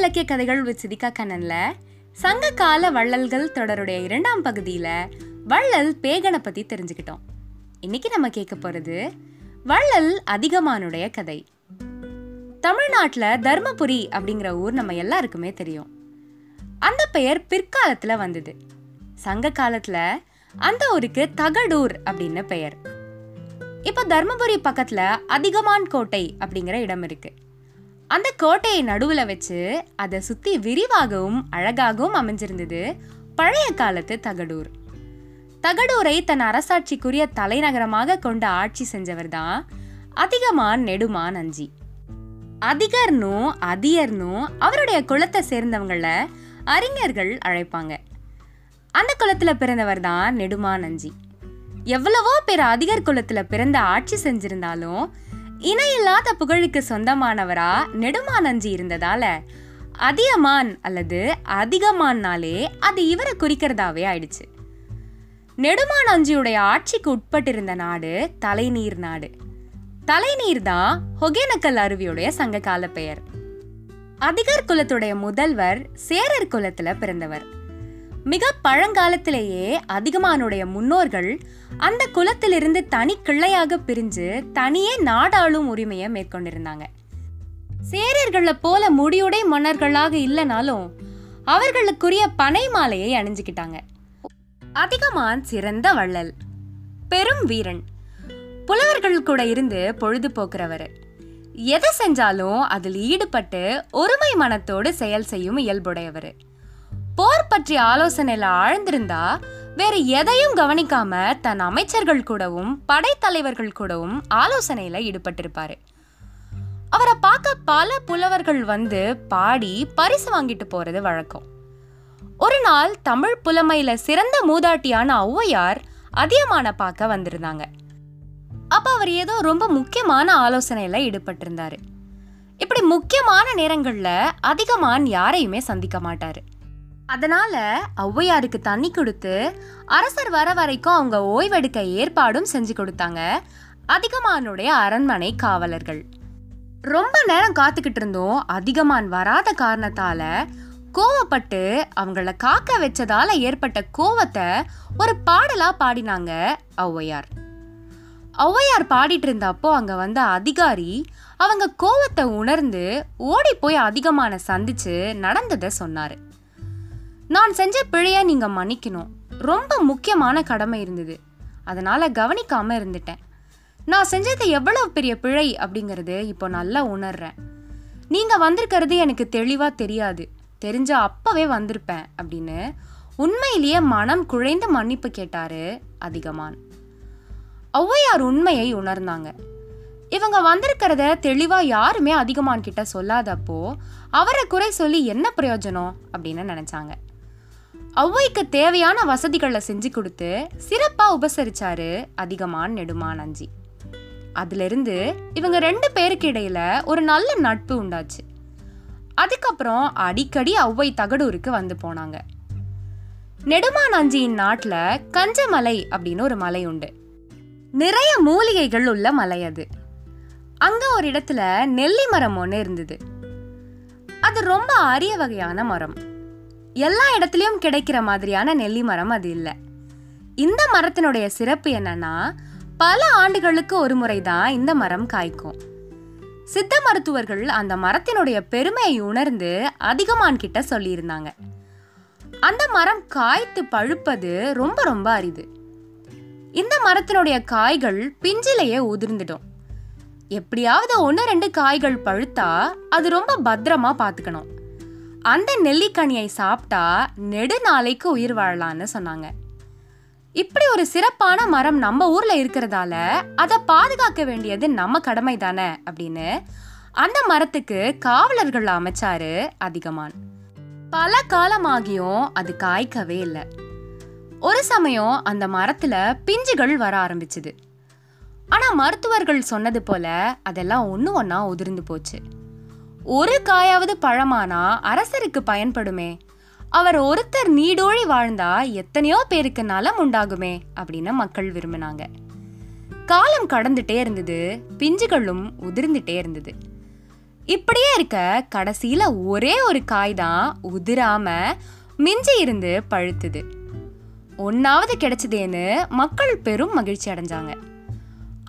இலக்கிய கதைகள் வித் சிதிகா கண்ணன்ல சங்ககால வள்ளல்கள் தொடருடைய இரண்டாம் பகுதியில வள்ளல் பேகனை பத்தி தெரிஞ்சுக்கிட்டோம். இன்னைக்கு நம்ம கேட்க போறது வள்ளல் அதிகமானுடைய கதை. தமிழ்நாட்டுல தர்மபுரி அப்படிங்கிற ஊர் நம்ம எல்லாருக்குமே தெரியும். அந்த பெயர் பிற்காலத்துல வந்தது. சங்க காலத்துல அந்த ஊருக்கு தகடூர் அப்படின்னு பெயர். இப்போ தர்மபுரி பக்கத்துல அதிகமான் கோட்டை அப்படிங்கிற இடம் இருக்கு. அந்த கோட்டையை நடுவில் வச்சு அதை சுற்றி விரிவாகவும் அழகாகவும் அமைஞ்சிருந்தது பழைய காலத்து தகடூர். தகடூரை தன் அரசாட்சிக்குரிய தலைநகரமாக கொண்டு ஆட்சி செஞ்சவர் தான் அதிகமான் நெடுமான் அஞ்சி. அதிகர்னும் அதியர்னும் அவருடைய குலத்தை சேர்ந்தவங்கள அறிஞர்கள் அழைப்பாங்க. அந்த குலத்தில் பிறந்தவர் தான் நெடுமான் அஞ்சி. எவ்வளவோ பேர் அதிகர் குலத்தில் பிறந்த ஆட்சி செஞ்சிருந்தாலும் இணையில்லாத புகழுக்கு சொந்தமானவரா நெடுமானஞ்சி இருந்ததால அதியமான் அல்லது அதிகமான்னாலே அது இவரை குறிக்கிறதாவே ஆயிடுச்சு. நெடுமானஞ்சியுடைய ஆட்சிக்கு உட்பட்டிருந்த நாடு தலைநீர் நாடு. தலைநீர் தான் ஒகேனக்கல் அருவியுடைய சங்ககால பெயர். அதிகர் குலத்துடைய முதல்வர் சேரர் குலத்துல பிறந்தவர். மிக பழங்காலத்திலேயே அதிகமானுடைய முன்னோர்கள் அந்த குலத்திலிருந்து தனி கிள்ளையாக பிரிஞ்சு தனியே நாடாளும் உரிமையை மேற்கொண்டிருந்தாங்க. சேரர்களை போல முடியுடை மன்னர்களாக இல்லைனாலும் அவர்களுக்குரிய பனை மாலையை அணிஞ்சுக்கிட்டாங்க. அதிகமான் சிறந்த வள்ளல் பெரும் வீரன் புலவர்கள் கூட இருந்து பொழுது போக்குறவர் எதை செஞ்சாலும் அதில் ஈடுபட்டு ஒருமை மனத்தோடு செயல் செய்யும் இயல்புடையவர். போர் பற்றிய ஆலோசனையில ஆழ்ந்திருந்தா வேற எதையும் கவனிக்காம தன் அமைச்சர்கள் கூடவும் படைத்தலைவர்கள் கூடவும் ஆலோசனையில ஈடுபட்டிருப்பாரு. அவரை பார்க்க பல புலவர்கள் வந்து பாடி பரிசு வாங்கிட்டு போறது வழக்கம். ஒரு நாள் தமிழ் புலமையில சிறந்த மூதாட்டியான ஔவையார் அதியமான பார்க்க வந்திருந்தாங்க. அப்ப அவர் ஏதோ ரொம்ப முக்கியமான ஆலோசனையில ஈடுபட்டிருந்தாரு. இப்படி முக்கியமான நேரங்கள்ல அதிகமான் யாரையுமே சந்திக்க மாட்டாரு. அதனால ஔவையாருக்கு தண்ணி கொடுத்து அரசர் வர வரைக்கும் அவங்க ஓய்வெடுக்க ஏற்பாடும் செஞ்சு கொடுத்தாங்க. அதிகமானுடைய அரண்மனை காவலர்கள். ரொம்ப நேரம் காத்துக்கிட்டு இருந்தோம். அதிகமான் வராத காரணத்தால கோவப்பட்டு அவங்கள காக்க வச்சதால ஏற்பட்ட கோவத்தை ஒரு பாடலா பாடினாங்க ஔவையார். ஔவையார் பாடிட்டு இருந்தப்போ அங்க வந்த அதிகாரி அவங்க கோவத்தை உணர்ந்து ஓடி போய் அதிகமான சந்திச்சு நடந்ததை சொன்னாரு. நான் செஞ்ச பிழையை நீங்கள் மன்னிக்கணும். ரொம்ப முக்கியமான கடமை இருந்தது. அதனால் கவனிக்காமல் இருந்துட்டேன். நான் செஞ்சது எவ்வளவு பெரிய பிழை அப்படிங்கிறது இப்போ நல்லா உணர்றேன். நீங்கள் வந்திருக்கிறது எனக்கு தெளிவாக தெரியாது. தெரிஞ்ச அப்போவே வந்திருப்பேன் அப்படின்னு உண்மையிலேயே மனம் குழைந்து மன்னிப்பு கேட்டாரு அதிகமான். ஔவையார் உண்மையை உணர்ந்தாங்க. இவங்க வந்திருக்கிறத தெளிவாக யாருமே அதிகமான் கிட்ட சொல்லாதப்போ அவரை குறை சொல்லி என்ன பிரயோஜனம் அப்படின்னு நினச்சாங்க. ஔவைக்கு தேவையான வசதிகளை செஞ்சு கொடுத்து சிறப்பாக உபசரிச்சாரு அதிகமான் நெடுமான் அஞ்சி. அதுலேருந்து இவங்க ரெண்டு பேருக்கு இடையில ஒரு நல்ல நட்பு உண்டாச்சு. அதுக்கப்புறம் அடிக்கடி ஔவை தகடூருக்கு வந்து போனாங்க. நெடுமான் அஞ்சியின் நாட்டில் கஞ்சமலை அப்படின்னு ஒரு மலை உண்டு. நிறைய மூலிகைகள் உள்ள மலை அது. அங்கே ஒரு இடத்துல நெல்லி மரம் ஒன்று இருந்தது. அது ரொம்ப அரிய வகையான மரம். எல்லா இடத்துலையும் கிடைக்கிற மாதிரியான நெல்லி மரம் அது இல்லை. இந்த மரத்தினுடைய சிறப்பு என்னன்னா பல ஆண்டுகளுக்கு ஒரு முறை தான் இந்த மரம் காய்க்கும். சித்த மருத்துவர்கள் அந்த மரத்தினுடைய பெருமையை உணர்ந்து அதிகமான் கிட்ட சொல்லியிருந்தாங்க. அந்த மரம் காய்த்து பழுப்பது ரொம்ப ரொம்ப அரிது. இந்த மரத்தினுடைய காய்கள் பிஞ்சிலேயே உதிர்ந்துடும். எப்படியாவது ஒன்று ரெண்டு காய்கள் பழுத்தா அது ரொம்ப பத்திரமா பார்த்துக்கணும் அந்த நெல்லிக்கனியை சாப்பிட்டா நெடு நாளைக்கு உயிர் வாழலான்னு சொன்னாங்க. இப்படி ஒரு சிறப்பான மரம் நம்ம ஊர்ல இருக்கிறதால அதை பாதுகாக்க வேண்டியது நம்ம கடமை தானே அப்படின்னு அந்த மரத்துக்கு காவலர்கள் அமைச்சாரு அதிகமான். பல காலமாகியும் அது காய்க்கவே இல்லை. ஒரு சமயம் அந்த மரத்துல பிஞ்சுகள் வர ஆரம்பிச்சுது. ஆனா மருத்துவர்கள் சொன்னது போல அதெல்லாம் ஒன்று ஒன்றா உதிர்ந்து போச்சு. ஒரு காயாவது பழமானா அரசருக்கு பயன்படுமே. அவர் ஒருத்தர் நீடோழி வாழ்ந்தா எத்தனையோ பேருக்கு நலம் உண்டாகுமே அப்படின்னு மக்கள் விரும்பினாங்க. காலம் கடந்துட்டே இருந்தது பிஞ்சுகளும் உதிர்ந்துட்டே இருந்தது. இப்படியே இருக்க கடைசியில ஒரே ஒரு காய் தான் உதிராம மிஞ்சி இருந்து பழுத்துது. ஒன்னாவது கிடைச்சதேன்னு மக்கள் பெரும் மகிழ்ச்சி அடைஞ்சாங்க.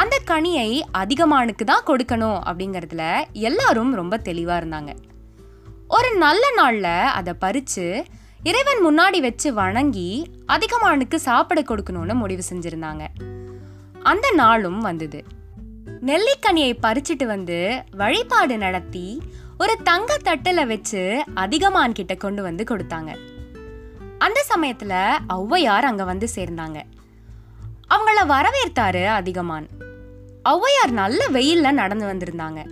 அந்த கனியை அதிகமானுக்கு தான் கொடுக்கணும் அப்படிங்கறதுல எல்லாரும் ரொம்ப தெளிவாக இருந்தாங்க. ஒரு நல்ல நாளில் அதை பறித்து இறைவன் முன்னாடி வச்சு வணங்கி அதிகமானுக்கு சாப்பிட கொடுக்கணும்னு முடிவு செஞ்சுருந்தாங்க. அந்த நாளும் வந்தது. நெல்லிக்கனியை பறிச்சிட்டு வந்து வழிபாடு நடத்தி ஒரு தங்க தட்டில் வச்சு அதிகமான் கிட்ட கொண்டு வந்து கொடுத்தாங்க. அந்த சமயத்தில் ஔவையார் அங்கே வந்து சேர்ந்தாங்க. அவங்கள வரவேற்றாரு அதிகமான். ஔவையார் நல்ல வெயில்ல நடந்து வந்திருந்தாங்க.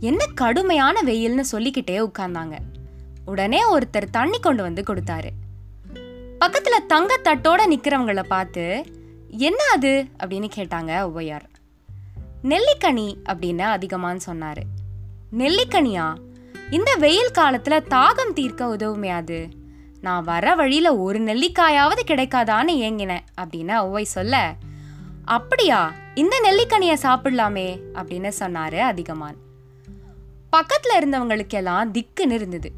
என்ன கடுமையான வெயில்னு சொல்லிக்கிட்டே உட்கார்ந்தாங்க. உடனே ஒருத்தர் தண்ணி கொண்டு வந்து கொடுத்தாரு. பக்கத்துல தங்க தட்டோட நிக்கிறவங்கள பார்த்து என்ன அது? அப்படின்னு கேட்டாங்க ஔவையார். நெல்லிக்கனி அப்படின்னு அதிகமான்னு சொன்னாரு. நெல்லிக்கனியா? இந்த வெயில் காலத்துல தாகம் தீர்க்க உதவுமே அது? நான் வர வழியில் ஒரு நெல்லிக்காயாவது கிடைக்காதான்னு ஏங்கினேன் அப்படின்னு ஔவை சொல்ல அப்படியா இந்த நெல்லிக்கனியை சாப்பிடலாமே அப்படின்னு சொன்னாரு அதிகமான். பக்கத்தில் இருந்தவங்களுக்கெல்லாம் திக்குன்னு இருந்தது.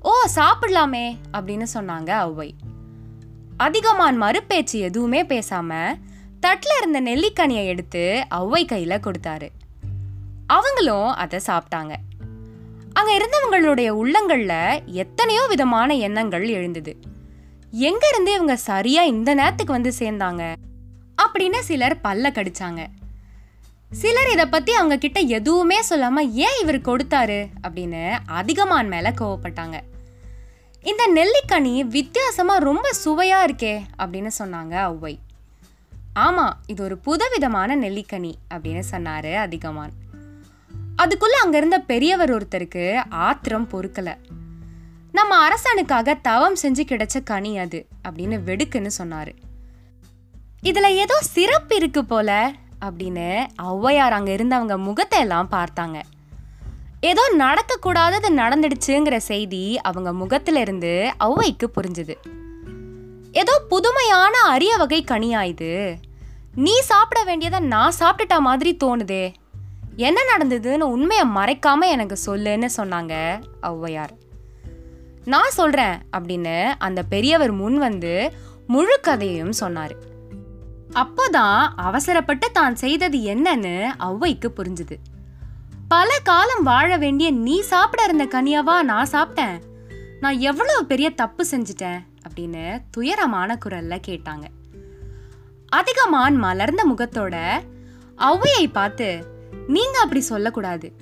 ஓ சாப்பிடலாமே அப்படின்னு சொன்னாங்க ஔவை அதிகமான் மறுபேச்சு எதுவுமே பேசாம தட்டில் இருந்த நெல்லிக்கனியை எடுத்து ஔவை கையில் கொடுத்தாரு. அவங்களும் அதை சாப்பிட்டாங்க. அங்க இருந்தவங்களுடைய உள்ளங்கள்ல எத்தனையோ விதமான எண்ணங்கள் எழுந்தது. எங்க இருந்து இவங்க சரியா இந்த நேரத்துக்கு வந்து சேர்ந்தாங்க அப்படின்னு சிலர் பல்ல கடிச்சாங்க. சிலர் இதை பத்தி அவங்க கிட்ட எதுவுமே சொல்லாம ஏன் இவர் கொடுத்தாரு? அப்படின்னு அதிகமான் மேல கோவப்பட்டாங்க. இந்த நெல்லிக்கனி வித்தியாசமா ரொம்ப சுவையா இருக்கே அப்படின்னு சொன்னாங்க ஔவை. ஆமா இது ஒரு புதவிதமான நெல்லிக்கனி அப்படின்னு சொன்னாரு அதிகமான். அதுக்குள்ள அங்க இருந்த பெரியவர் ஒருத்தருக்கு ஆத்திரம் பொறுக்கல. நம்ம அரசனுக்காக தவம் செஞ்சு கிடைச்ச கனி அது அப்படின்னு வெடுக்குன்னு சொன்னாரு. இதுல ஏதோ சிறப்பு இருக்கு போல அப்படின்னு ஔவையார் அங்க இருந்தவங்க முகத்தை எல்லாம் பார்த்தாங்க. ஏதோ நடக்கக்கூடாதது நடந்துடுச்சுங்கிற செய்தி அவங்க முகத்திலிருந்து ஔவைக்கு புரிஞ்சுது. ஏதோ புதுமையான அரிய வகை கனியா இது. நீ சாப்பிட வேண்டியதை நான் சாப்பிட்டுட்டா மாதிரி தோணுதே என்ன நடந்ததுன்னு உண்மையை மறைக்காம எனக்கு சொல்லுன்னு சொன்னாங்க ஔவையார். நான் சொல்றேன் அப்படின்னு அந்த பெரியவர் முன் வந்து முழு கதையையும் சொன்னாரு. அப்போதான் அவசரப்பட்டு தான் செய்தது என்னன்னு ஔவைக்கு புரிஞ்சுது. பல காலம் வாழ வேண்டிய நீ சாப்பிட இருந்த கனியாவா நான் சாப்பிட்டேன். நான் எவ்வளவு பெரிய தப்பு செஞ்சிட்டேன் அப்படின்னு துயரமான குரல்ல கேட்டாங்க. அதிகமான் மலர்ந்த முகத்தோட ஔவையை பார்த்து நீங்க அப்படி சொல்லக்கூடாது.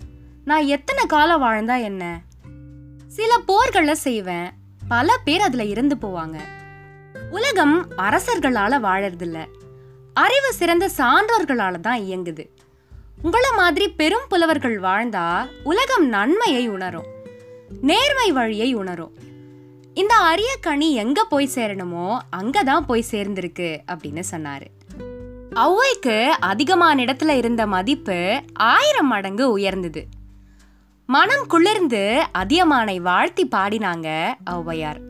நான் எத்தனை காலம் வாழ்ந்தா என்ன? சில போர்களை செய்வேன். பல பேர் அதுல இறந்து போவாங்க. உலகம் அரசர்களால வாழறதில்ல. அறிவு சிறந்த சான்றோர்களால தான் இயங்குது. உங்களை மாதிரி பெரும் புலவர்கள் வாழ்ந்தா உலகம் நன்மையை உணரும். நேர்மை வழியை உணரும். இந்த அரிய கனி எங்க போய் சேரணுமோ அங்கதான் போய் சேர்ந்திருக்கு அப்படின்னு சொன்னாரு. ஔவைக்கு அதிகமான இடத்துல இருந்த மதிப்பு ஆயிரம் மடங்கு உயர்ந்தது. மனம் குளிர்ந்து அதியமானை வாழ்த்தி பாடினாங்க ஔவையார்.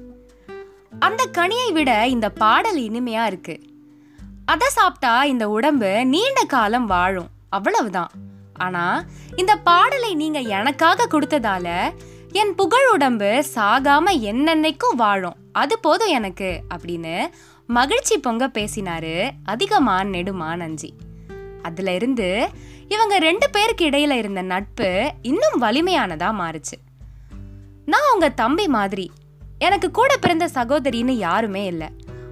அந்த கனியை விட இந்த பாடல் இனிமையா இருக்கு. அதை சாப்பிட்டா இந்த உடம்பு நீண்ட காலம் வாழும் அவ்வளவுதான். ஆனா இந்த பாடலை நீங்க எனக்காக கொடுத்ததால என் புகழ் உடம்பு சாகாம என்னென்னைக்கும் வாழும் அது போதும் எனக்கு அப்படின்னு மகிழ்ச்சி பொங்க பேசினாரு அதிகமான் நெடுமான் அஞ்சி அதுல இருந்து இவங்க ரெண்டு பேருக்கு இடையில இருந்த நட்பு இன்னும் வலிமையானதா மாறுச்சு. நான் உங்க தம்பி மாதிரி. எனக்கு கூட பிறந்த சகோதரின்னு யாருமே இல்லை.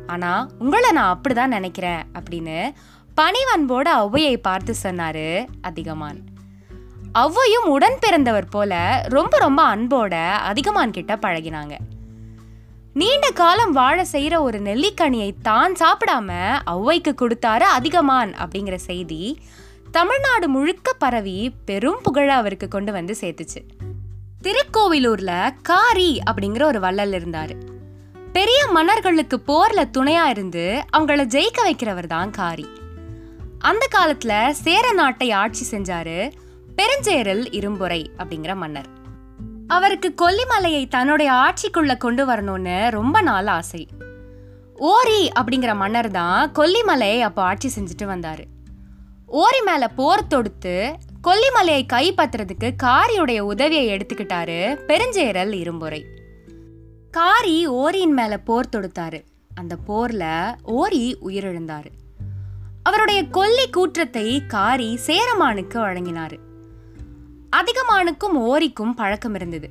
ஆனா உங்களை நான் அப்படிதான் நினைக்கிறேன் அப்படின்னு பணிவன்போட ஔவையை பார்த்து சொன்னாரு அதிகமான். ஔவையும் உடன் பிறந்தவர் போல ரொம்ப ரொம்ப அன்போட அதிகமான் கிட்ட பழகினாங்க. நீண்ட காலம் வாழ செய்யற ஒரு நெல்லிக்கனியை தான் சாப்பிடாம ஔவைக்கு கொடுத்தாரு அதிகமான் அப்படிங்கிற செய்தி தமிழ்நாடு முழுக்க பரவி பெரும் புகழ அவருக்கு கொண்டு வந்து சேர்த்துச்சு. திருக்கோவிலூர்ல காரி அப்படிங்கிற ஒரு வள்ளல் இருந்தாரு. பெரிய மன்னர்களுக்கு போர்ல துணையா இருந்து அவங்கள ஜெயிக்க வைக்கிறவர் தான் காரி. அந்த காலத்துல சேர நாட்டை ஆட்சி செஞ்சாரு பெருஞ்சேரல் இரும்புரை அப்படிங்கிற மன்னர். அவருக்கு கொல்லிமலையை தன்னுடைய ஆட்சிக்குள்ள கொண்டு வரணும்னு ரொம்ப நாள் ஆசை. ஓரி அப்படிங்கிற மன்னர் தான் கொல்லிமலையை அப்போ ஆட்சி செஞ்சுட்டு வந்தாரு. ஓரி மேல போர் தொடுத்து கொல்லிமலையை கைப்பற்றுறதுக்கு காரியுடைய உதவியை எடுத்துக்கிட்டாரு பெருஞ்சேரல் இரும்புரை. காரி ஓரியின் மேல போர் தொடுத்தாரு. அந்த போர்ல ஓரி உயிரிழந்தாரு. அவருடைய கொல்லி கூற்றத்தை காரி சேரமானுக்கு வழங்கினாரு. அதிகமானுக்கும் ஓரிக்கும் பழக்கம் இருந்தது.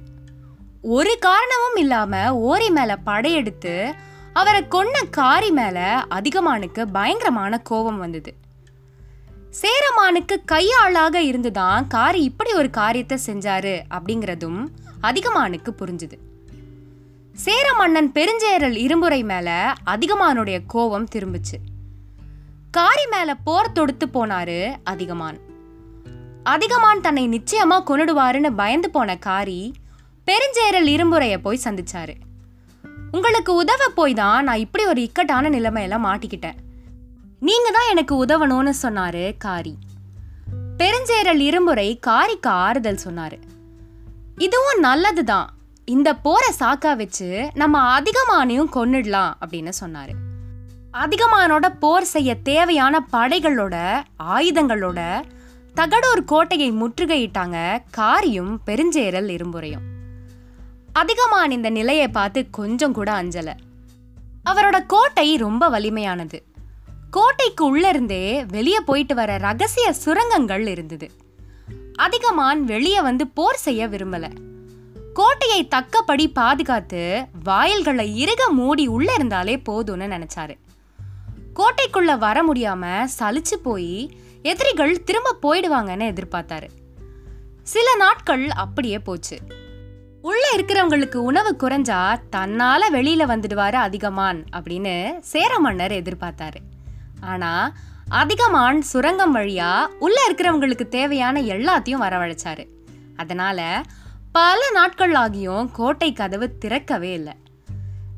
ஒரு காரணமும் இல்லாம ஓரி மேல படையெடுத்து அவரை கொன்ன காரி மேல அதிகமானுக்கு பயங்கரமான கோபம் வந்தது. சேரமானுக்கு கையாளாக இருந்துதான் காரி இப்படி ஒரு காரியத்தை செஞ்சாரு அப்படிங்கிறதும் அதிகமானுக்கு புரிஞ்சுது. சேர மன்னன் பெருஞ்சேரல் இரும்புரை மேல அதிகமானுடைய கோபம் திரும்பிச்சு. காரி மேல போர் தொடுத்து போனாரு அதிகமான். அதிகமான் தன்னை நிச்சயமா கொன்னுடுவாருன்னு பயந்து போன காரி பெருஞ்சேரல் இரும்புரைய போய் சந்திச்சாரு. உங்களுக்கு உதவ போய் தான் நான் இப்படி ஒரு இக்கட்டான நிலைமையில மாட்டிக்கிட்டேன். நீங்க தான் எனக்கு உதவணும்னு சொன்னாரு காரி. பெருஞ்சேரல் இரும்புரை காரிக்கு ஆறுதல் சொன்னாரு. இதுவும் நல்லதுதான் இந்த போரை சாக்கா வச்சு நம்ம அதிகமானையும் கொன்னுடலாம் அப்படின்னு சொன்னாரு. அதிகமானோட போர் செய்ய தேவையான படைகளோட ஆயுதங்களோட தகடூர் கோட்டையை முற்றுகையிட்டாங்க காரியும் பெருஞ்சேரல் இரும்புரையும் அதிகமான் இந்த நிலையை பார்த்து கொஞ்சம் கூட அஞ்சல. அவரோட கோட்டை ரொம்ப வலிமையானது. கோட்டைக்கு உள்ளிருந்தே வெளியே போயிட்டு வர ரகசிய சுரங்கங்கள் இருந்தது. அதிகமான் வெளியே வந்து போர் செய்ய விரும்பல. கோட்டையை தக்கபடி பாதுகாத்து வாயில்களை இறுக மூடி உள்ள இருந்தாலே போதும்னு நினைச்சாரு. கோட்டைக்குள்ள வர முடியாம சலிச்சு போய் எதிரிகள் திரும்ப போயிடுவாங்கன்னு எதிர்பார்த்தாரு. சில நாட்கள் அப்படியே போச்சு. உள்ள இருக்கிறவங்களுக்கு உணவு குறைஞ்சா தன்னால வெளியில வந்துடுவாரு அதிகமான் அப்படின்னு சேர மன்னர் எதிர்பார்த்தாரு. ஆனா அதிகமான் சுரங்கம் வழியா உள்ள இருக்கிறவங்களுக்கு தேவையான எல்லாத்தையும் வரவழைச்சாரு. அதனால பல நாட்கள் ஆகியும் கோட்டை கதவு திறக்கவே இல்லை.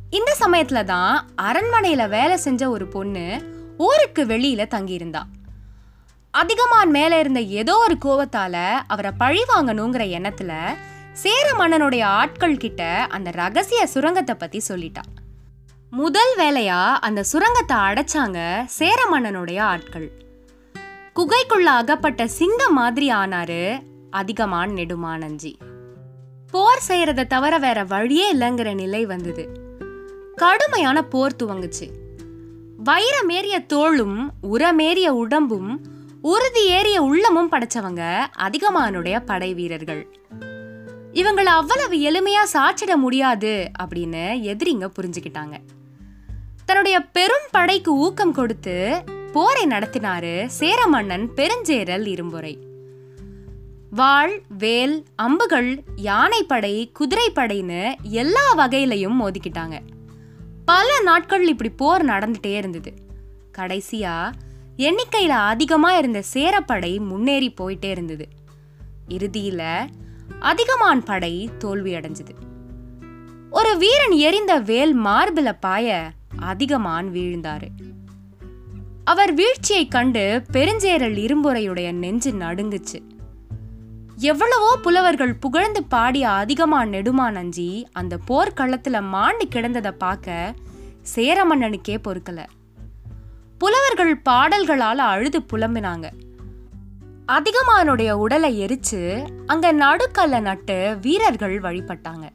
இந்த சமயத்துல தான் அரண்மனையில வேலை செஞ்ச ஒரு பொண்ணு ஊருக்கு வெளியில தங்கியிருந்தா. அதிகமான் மேலே இருந்த ஏதோ ஒரு கோவத்தால அவரை பழி வாங்கணுங்கிற எண்ணத்துல சேர மன்னனுடைய ஆட்கள் கிட்ட அந்த ரகசிய சுரங்கத்தை பத்தி சொல்லிட்டா. முதல் வேலையா அந்த சுரங்கத்தை அடைச்சாங்க சேர மன்னனுடைய ஆட்கள். குகைக்குள்ள அகப்பட்ட சிங்கம் மாதிரி ஆனாரு அதிகமான் நெடுமானஞ்சி. போர் செய்யறத தவிர வேற வழியே இல்லைங்கிற நிலை வந்தது. கடுமையான போர் துவங்குச்சு. வைரமேறிய தோளும் உரமேறிய உடம்பும் உறுதி ஏறிய உள்ளமும் படைச்சவங்க அதிகமானுடைய படை வீரர்கள். இவங்களை அவ்வளவு எளிமையா சாச்சிட முடியாது அப்படின்னு எதிரிங்க புரிஞ்சுக்கிட்டாங்க. தன்னுடைய பெரும் படைக்கு ஊக்கம் கொடுத்து போரை நடத்தினாரு சேர மன்னன் பெருஞ்சேரல் இரும்புரை. வாள் வேல் அம்புகள் யானைப்படை குதிரைப்படைன்னு எல்லா வகையிலையும் மோதிக்கிட்டாங்க. பல நாட்கள் இப்படி போர் நடந்துட்டே இருந்தது. கடைசியா எண்ணிக்கையில் அதிகமாக இருந்த சேரப்படை முன்னேறி போயிட்டே இருந்தது. இறுதியில் அதிகமான் படை தோல்வி அடைஞ்சது. ஒரு வீரன் எரிந்த வேல் மார்பில பாய அதிகமான் வீழ்ந்தாரு. அவர் வீழ்ச்சியை கண்டு பெருஞ்சேரல் இரும்புரையுடைய நெஞ்சு நடுங்குச்சு. எவ்வளவோ புலவர்கள் புகழ்ந்து பாடிய அதிகமான் நெடுமான் அஞ்சி அந்த போர்க்களத்துல மாண்டு கிடந்ததை பார்க்க சேர மன்னனுக்கே புலவர்கள் பாடல்களால் அழுது புலம்பினாங்க. அதிகமானுடைய உடலை எரிச்சு அங்க நடுக்கல்ல நட்டு வீரர்கள் வழிபட்டாங்க.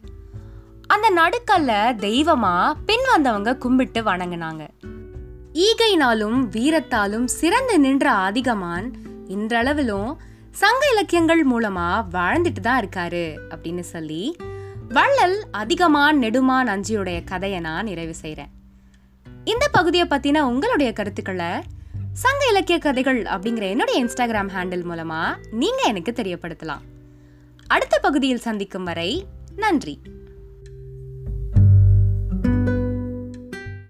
அந்த நடுக்கல்ல தெய்வமா பின் வந்தவங்க கும்பிட்டு வணங்கினாங்க. ஈகையினாலும் வீரத்தாலும் சிறந்து நின்ற அதிகமான் இன்றளவிலும் சங்க இலக்கியங்கள் மூலமா வாழ்ந்துட்டு தான் இருக்காரு அப்படின்னு சொல்லி வள்ளல் அதிகமான் நெடுமான் அஞ்சியுடைய கதையை நான் நிறைவு செய்கிறேன் இந்த பகுதியை பத்தின உங்களுடைய கருத்துக்களை சங்க இலக்கிய கதைகள் அப்படிங்கிற என்னுடைய இன்ஸ்டாகிராம் ஹேண்டில் மூலமா நீங்க எனக்கு தெரியப்படுத்தலாம். அடுத்த பகுதியில் சந்திக்கும் வரை நன்றி.